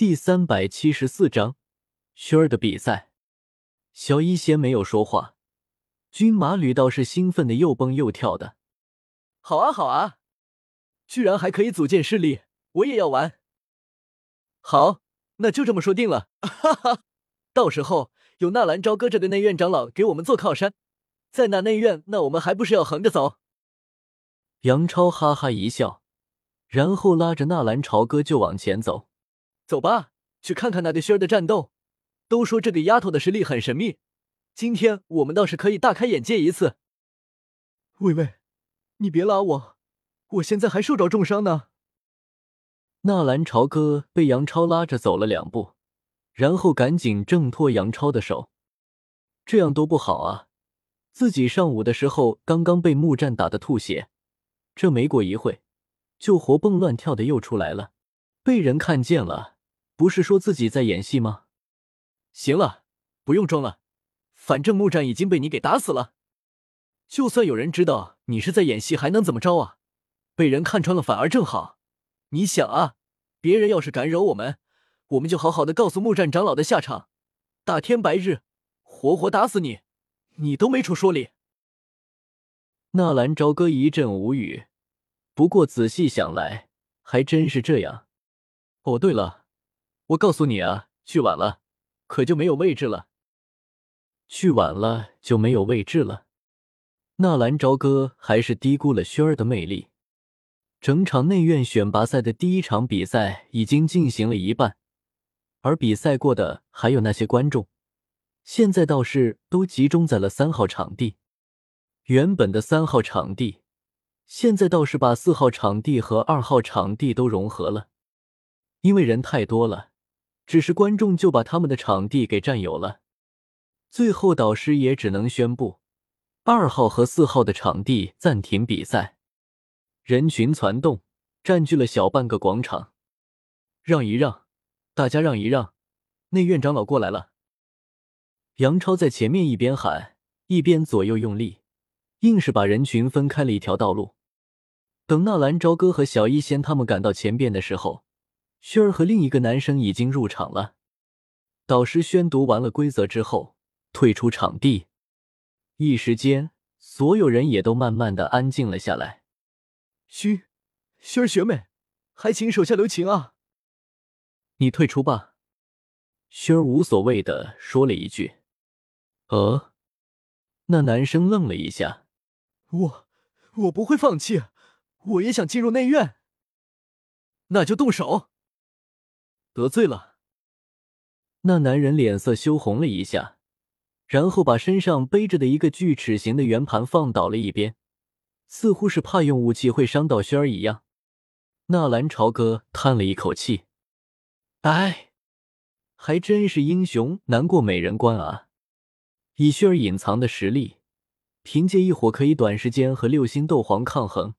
第三百七十四章，轩儿的比赛。小一仙没有说话，军马吕倒是兴奋的又蹦又跳的。好啊好啊，居然还可以组建势力，我也要玩。好，那就这么说定了。哈哈，到时候有纳兰朝歌这个内院长老给我们做靠山，在那内院，那我们还不是要横着走？杨超哈哈一笑，然后拉着纳兰朝歌就往前走。走吧，去看看那对轩儿的战斗。都说这个丫头的实力很神秘，今天我们倒是可以大开眼界一次。喂喂，你别拉我，我现在还受着重伤呢。纳兰朝歌被杨超拉着走了两步，然后赶紧挣脱杨超的手。这样多不好啊！自己上午的时候刚刚被木战打的吐血，这没过一会就活蹦乱跳的又出来了，被人看见了，不是说自己在演戏吗？行了，不用装了，反正木战已经被你给打死了。就算有人知道你是在演戏，还能怎么着啊？被人看穿了反而正好。你想啊，别人要是敢惹我们，我们就好好的告诉木战长老的下场，大天白日，活活打死你，你都没处说理。纳兰朝歌一阵无语，不过仔细想来，还真是这样。哦，对了，我告诉你啊，去晚了。可就没有位置了，去晚了就没有位置了。纳兰朝歌还是低估了轩儿的魅力。整场内院选拔赛的第一场比赛已经进行了一半，而比赛过的还有那些观众，现在倒是都集中在了三号场地。原本的三号场地，现在倒是把四号场地和二号场地都融合了，因为人太多了。只是观众就把他们的场地给占有了，最后导师也只能宣布二号和四号的场地暂停比赛。人群攒动，占据了小半个广场。让一让，大家让一让，内院长老过来了。杨超在前面一边喊，一边左右用力，硬是把人群分开了一条道路。等纳兰朝歌和小一仙他们赶到前边的时候。轩儿和另一个男生已经入场了。导师宣读完了规则之后，退出场地。一时间，所有人也都慢慢的安静了下来。嘘，轩儿学妹，还请手下留情啊！你退出吧。轩儿无所谓的说了一句。呃，那男生愣了一下。我，我不会放弃，我也想进入内院。那就动手。得罪了，那男人脸色羞红了一下，然后把身上背着的一个锯齿形的圆盘放倒了一边，似乎是怕用武器会伤到轩儿一样。纳兰朝歌叹了一口气：“哎，还真是英雄难过美人关啊！以轩儿隐藏的实力，凭借一火可以短时间和六星斗皇抗衡，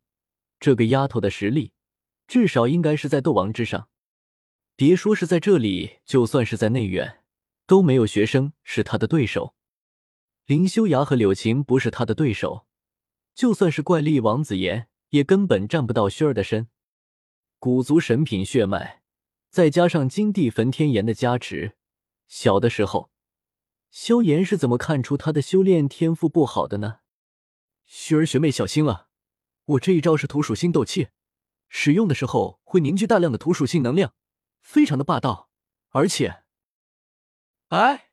这个丫头的实力，至少应该是在斗王之上。”别说是在这里，就算是在内院，都没有学生是他的对手。林修崖和柳琴不是他的对手，就算是怪力王子言，也根本占不到薰儿的身。古族神品血脉，再加上金地焚天炎的加持，小的时候，萧炎是怎么看出他的修炼天赋不好的呢？薰儿学妹小心了，我这一招是土属性斗气，使用的时候会凝聚大量的土属性能量。非常的霸道，而且，哎，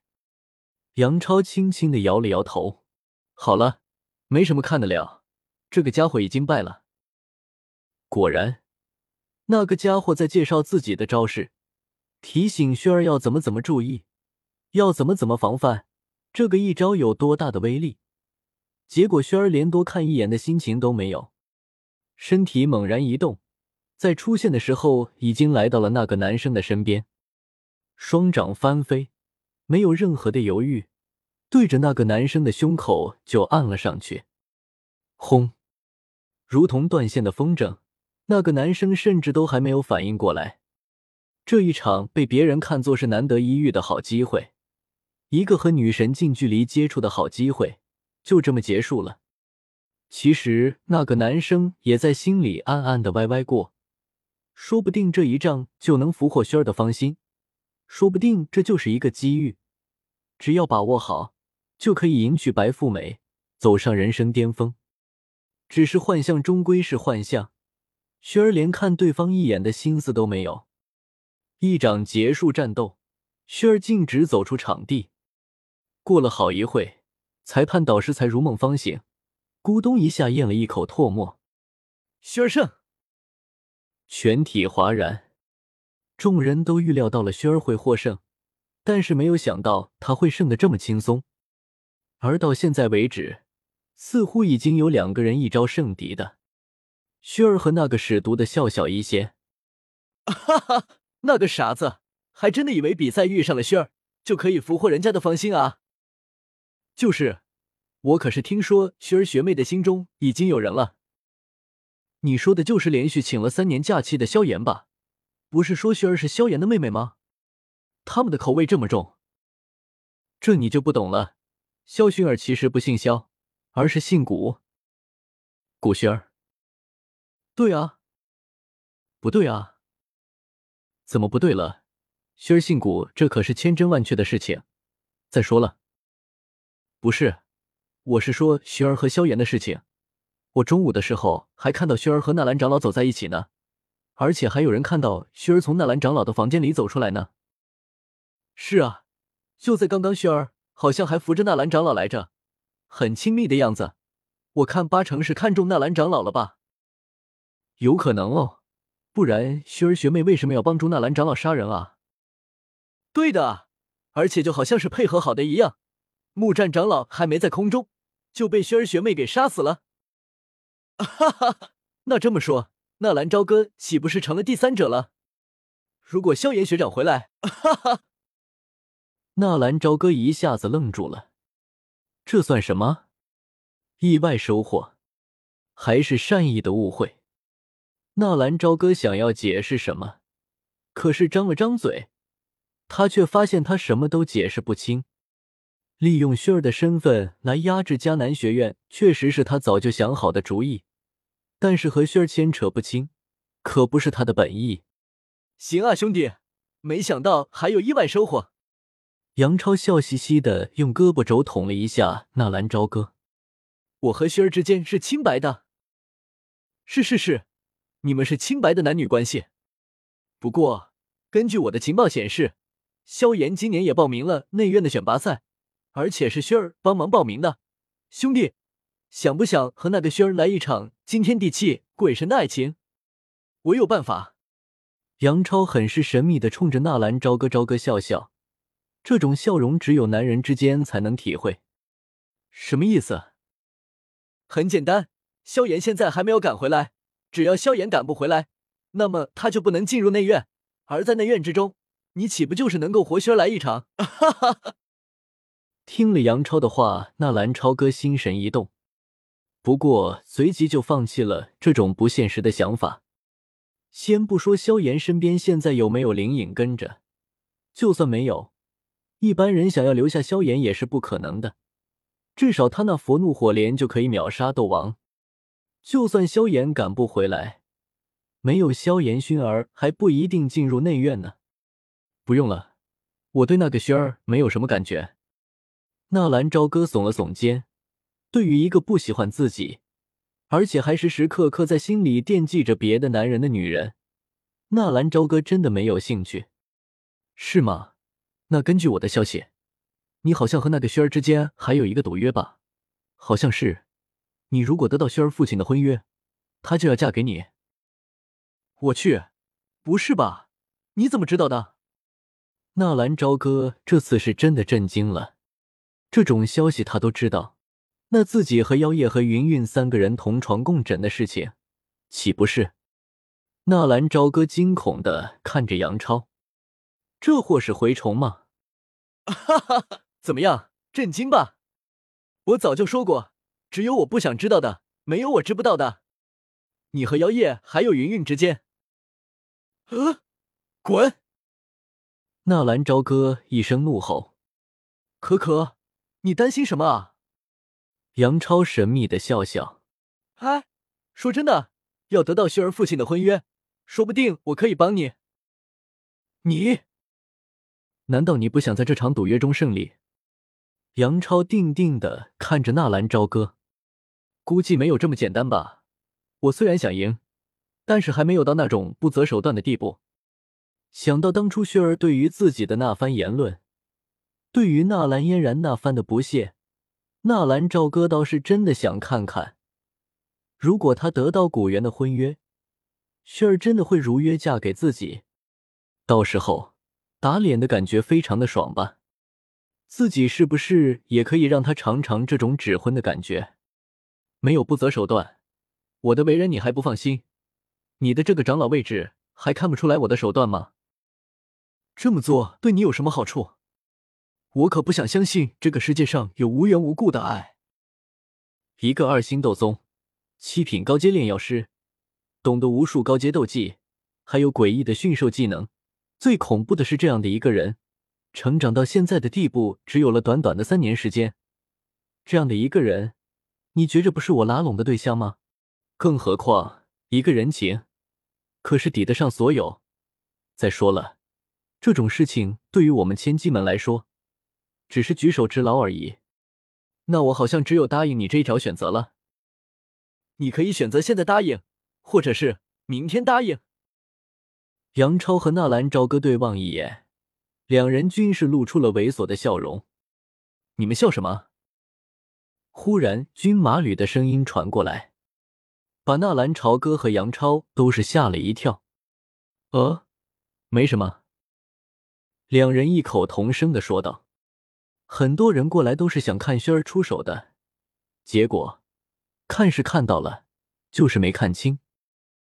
杨超轻轻的摇了摇头。好了，没什么看得了，这个家伙已经败了。果然，那个家伙在介绍自己的招式，提醒轩儿要怎么怎么注意，要怎么怎么防范这个一招有多大的威力。结果轩儿连多看一眼的心情都没有，身体猛然一动。在出现的时候，已经来到了那个男生的身边，双掌翻飞，没有任何的犹豫，对着那个男生的胸口就按了上去。轰！如同断线的风筝，那个男生甚至都还没有反应过来。这一场被别人看作是难得一遇的好机会，一个和女神近距离接触的好机会，就这么结束了。其实那个男生也在心里暗暗的歪歪过。说不定这一仗就能俘获轩儿的芳心，说不定这就是一个机遇，只要把握好，就可以迎娶白富美，走上人生巅峰。只是幻象终归是幻象，轩儿连看对方一眼的心思都没有。一掌结束战斗，轩儿径直走出场地。过了好一会，裁判导师才如梦方醒，咕咚一下咽了一口唾沫。轩儿胜，全体哗然。众人都预料到了薛儿会获胜，但是没有想到他会胜得这么轻松。而到现在为止，似乎已经有两个人一招胜敌的，薛儿和那个使毒的笑笑一些。哈哈，那个傻子还真的以为比赛遇上了薛儿就可以俘获人家的芳心啊！就是，我可是听说薛儿学妹的心中已经有人了。你说的就是连续请了三年假期的萧炎吧？不是说薰儿是萧炎的妹妹吗？他们的口味这么重，这你就不懂了。萧薰儿其实不姓萧，而是姓古，古薰儿。对啊，不对啊？怎么不对了？薰儿姓古，这可是千真万确的事情。再说了，不是，我是说薰儿和萧炎的事情。我中午的时候还看到薰儿和纳兰长老走在一起呢。而且还有人看到薰儿从纳兰长老的房间里走出来呢。是啊，就在刚刚，薰儿好像还扶着纳兰长老来着，很亲密的样子。我看八成是看中纳兰长老了吧？有可能哦，不然薰儿学妹为什么要帮助纳兰长老杀人啊？对的，而且就好像是配合好的一样，木战长老还没在空中就被薰儿学妹给杀死了。哈哈，那这么说。纳兰朝歌岂不是成了第三者了？如果萧炎学长回来，哈哈！纳兰朝歌一下子愣住了，这算什么？意外收获，还是善意的误会？纳兰朝歌想要解释什么，可是张了张嘴，他却发现他什么都解释不清。利用薰儿的身份来压制迦南学院，确实是他早就想好的主意。但是和萱儿牵扯不清，可不是他的本意。行啊，兄弟，没想到还有意外收获。杨超笑嘻嘻的用胳膊肘捅了一下纳兰朝歌。我和萱儿之间是清白的。是是是，你们是清白的男女关系。不过根据我的情报显示，萧炎今年也报名了内院的选拔赛，而且是萱儿帮忙报名的，兄弟。想不想和那个轩儿来一场惊天地泣鬼神的爱情？我有办法。杨超很是神秘的冲着纳兰朝歌朝歌笑笑，这种笑容只有男人之间才能体会。什么意思？很简单，萧炎现在还没有赶回来，只要萧炎赶不回来，那么他就不能进入内院。而在内院之中，你岂不就是能够活轩儿来一场？哈哈哈！听了杨超的话，纳兰超哥心神一动。不过随即就放弃了这种不现实的想法。先不说萧炎身边现在有没有灵隐跟着，就算没有，一般人想要留下萧炎也是不可能的。至少他那佛怒火莲就可以秒杀斗王。就算萧炎赶不回来，没有萧炎熏儿还不一定进入内院呢。不用了，我对那个熏儿没有什么感觉。纳兰朝歌耸了耸肩。对于一个不喜欢自己，而且还时时刻刻在心里惦记着别的男人的女人，纳兰朝歌真的没有兴趣，是吗？那根据我的消息，你好像和那个萱儿之间还有一个赌约吧？好像是，你如果得到萱儿父亲的婚约，她就要嫁给你。我去，不是吧？你怎么知道的？纳兰朝歌这次是真的震惊了，这种消息他都知道。那自己和妖夜和云云三个人同床共枕的事情，岂不是？纳兰朝歌惊恐的看着杨超，这货是蛔虫吗？哈哈哈，怎么样，震惊吧？我早就说过，只有我不想知道的，没有我知不道的。你和妖夜还有云云之间，呃，滚！纳兰朝歌一声怒吼：“可可，你担心什么啊？”杨超神秘的笑笑，哎，说真的，要得到薰儿父亲的婚约，说不定我可以帮你。你难道你不想在这场赌约中胜利？杨超定定的看着纳兰朝歌，估计没有这么简单吧。我虽然想赢，但是还没有到那种不择手段的地步。想到当初薛儿对于自己的那番言论，对于纳兰嫣然那番的不屑，纳兰赵哥倒是真的想看看，如果他得到古元的婚约，薛儿真的会如约嫁给自己，到时候打脸的感觉非常的爽吧？自己是不是也可以让他尝尝这种指婚的感觉？没有不择手段，我的为人你还不放心？你的这个长老位置还看不出来我的手段吗？这么做对你有什么好处？我可不想相信这个世界上有无缘无故的爱。一个二星斗宗，七品高阶炼药师，懂得无数高阶斗技，还有诡异的驯兽技能。最恐怖的是，这样的一个人。成长到现在的地步，只有了短短的三年时间。这样的一个人，你觉着不是我拉拢的对象吗？更何况一个人情，可是抵得上所有。再说了，这种事情对于我们千机门来说，只是举手之劳而已。那我好像只有答应你这一条选择了。你可以选择现在答应，或者是明天答应。杨超和纳兰朝歌对望一眼。两人均是露出了猥琐的笑容。你们笑什么？忽然，军马吕的声音传过来，把纳兰朝歌和杨超都是吓了一跳。呃，没什么。两人异口同声的说道。很多人过来都是想看轩儿出手的，结果看是看到了，就是没看清。